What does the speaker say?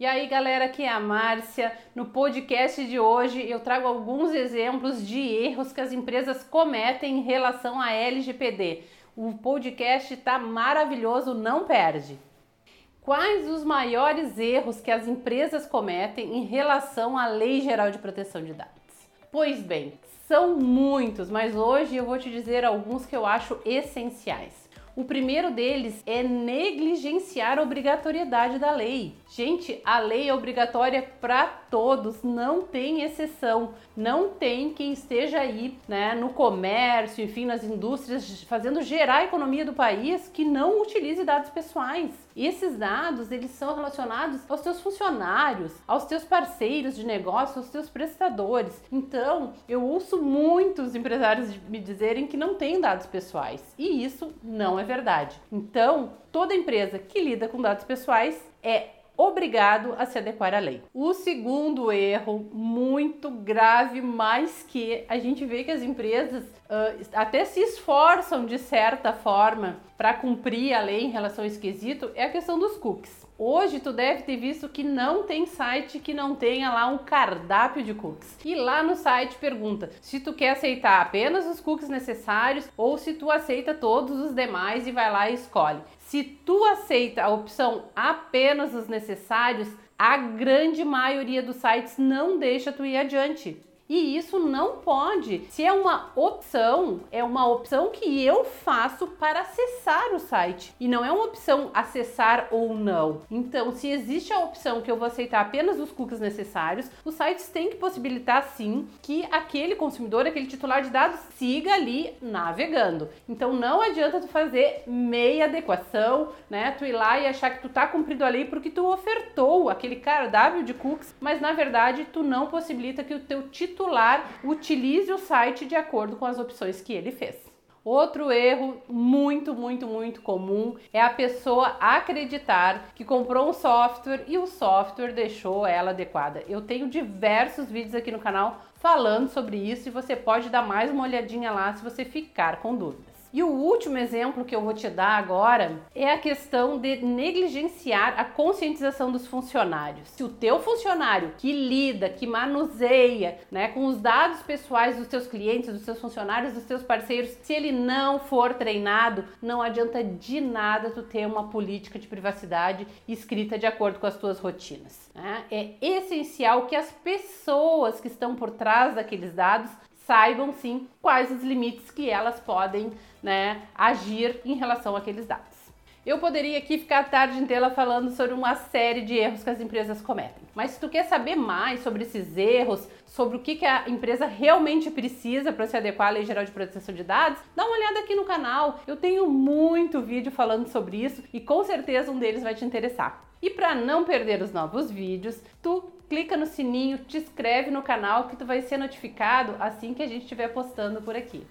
E aí, galera, aqui é a Márcia. No podcast de hoje eu trago alguns exemplos de erros que as empresas cometem em relação à LGPD. O podcast tá maravilhoso, não perde. Quais os maiores erros que as empresas cometem em relação à Lei Geral de Proteção de Dados? Pois bem, são muitos, mas hoje eu vou te dizer alguns que eu acho essenciais. O primeiro deles é negligenciar a obrigatoriedade da lei. Gente, a lei é obrigatória para todos, não tem exceção. Não tem quem esteja aí, né, no comércio, enfim, nas indústrias, fazendo gerar a economia do país que não utilize dados pessoais. E esses dados, eles são relacionados aos teus funcionários, aos teus parceiros de negócio, aos teus prestadores. Então, eu ouço muitos empresários me dizerem que não tem dados pessoais. E isso não é verdade. Então, toda empresa que lida com dados pessoais é obrigado a se adequar à lei. O segundo erro, muito grave, mas que a gente vê que as empresas uh, até se esforçam de certa forma para cumprir a lei em relação a esse quesito, é a questão dos cookies. Hoje tu deve ter visto que não tem site que não tenha lá um cardápio de cookies. E lá no site pergunta se tu quer aceitar apenas os cookies necessários ou se tu aceita todos os demais e vai lá e escolhe. Se tu aceita a opção apenas os necessários, a grande maioria dos sites não deixa tu ir adiante. E isso não pode. Se é uma opção, é uma opção que eu faço para acessar o site e não é uma opção acessar ou não. Então, se existe a opção que eu vou aceitar apenas os cookies necessários, os sites têm que possibilitar sim que aquele consumidor, aquele titular de dados siga ali navegando. Então, não adianta tu fazer meia adequação, né? Tu ir lá e achar que tu tá cumprindo a lei porque tu ofertou aquele cardápio de cookies, mas na verdade tu não possibilita que o teu titular titular utilize o site de acordo com as opções que ele fez. Outro erro muito, muito, muito comum é a pessoa acreditar que comprou um software e o software deixou ela adequada. Eu tenho diversos vídeos aqui no canal falando sobre isso e você pode dar mais uma olhadinha lá se você ficar com dúvidas. E o último exemplo que eu vou te dar agora é a questão de negligenciar a conscientização dos funcionários. Se o teu funcionário que lida, que manuseia, né, com os dados pessoais dos teus clientes, dos teus funcionários, dos teus parceiros, se ele não for treinado, não adianta de nada tu ter uma política de privacidade escrita de acordo com as tuas rotinas. Né? É essencial que as pessoas que estão por trás daqueles dados saibam sim quais os limites que elas podem né, agir em relação àqueles dados. Eu poderia aqui ficar a tarde inteira falando sobre uma série de erros que as empresas cometem. Mas se tu quer saber mais sobre esses erros, sobre o que, que a empresa realmente precisa para se adequar à Lei Geral de Proteção de Dados, dá uma olhada aqui no canal. Eu tenho muito vídeo falando sobre isso e com certeza um deles vai te interessar. E para não perder os novos vídeos, tu clica no sininho, te inscreve no canal que tu vai ser notificado assim que a gente estiver postando por aqui.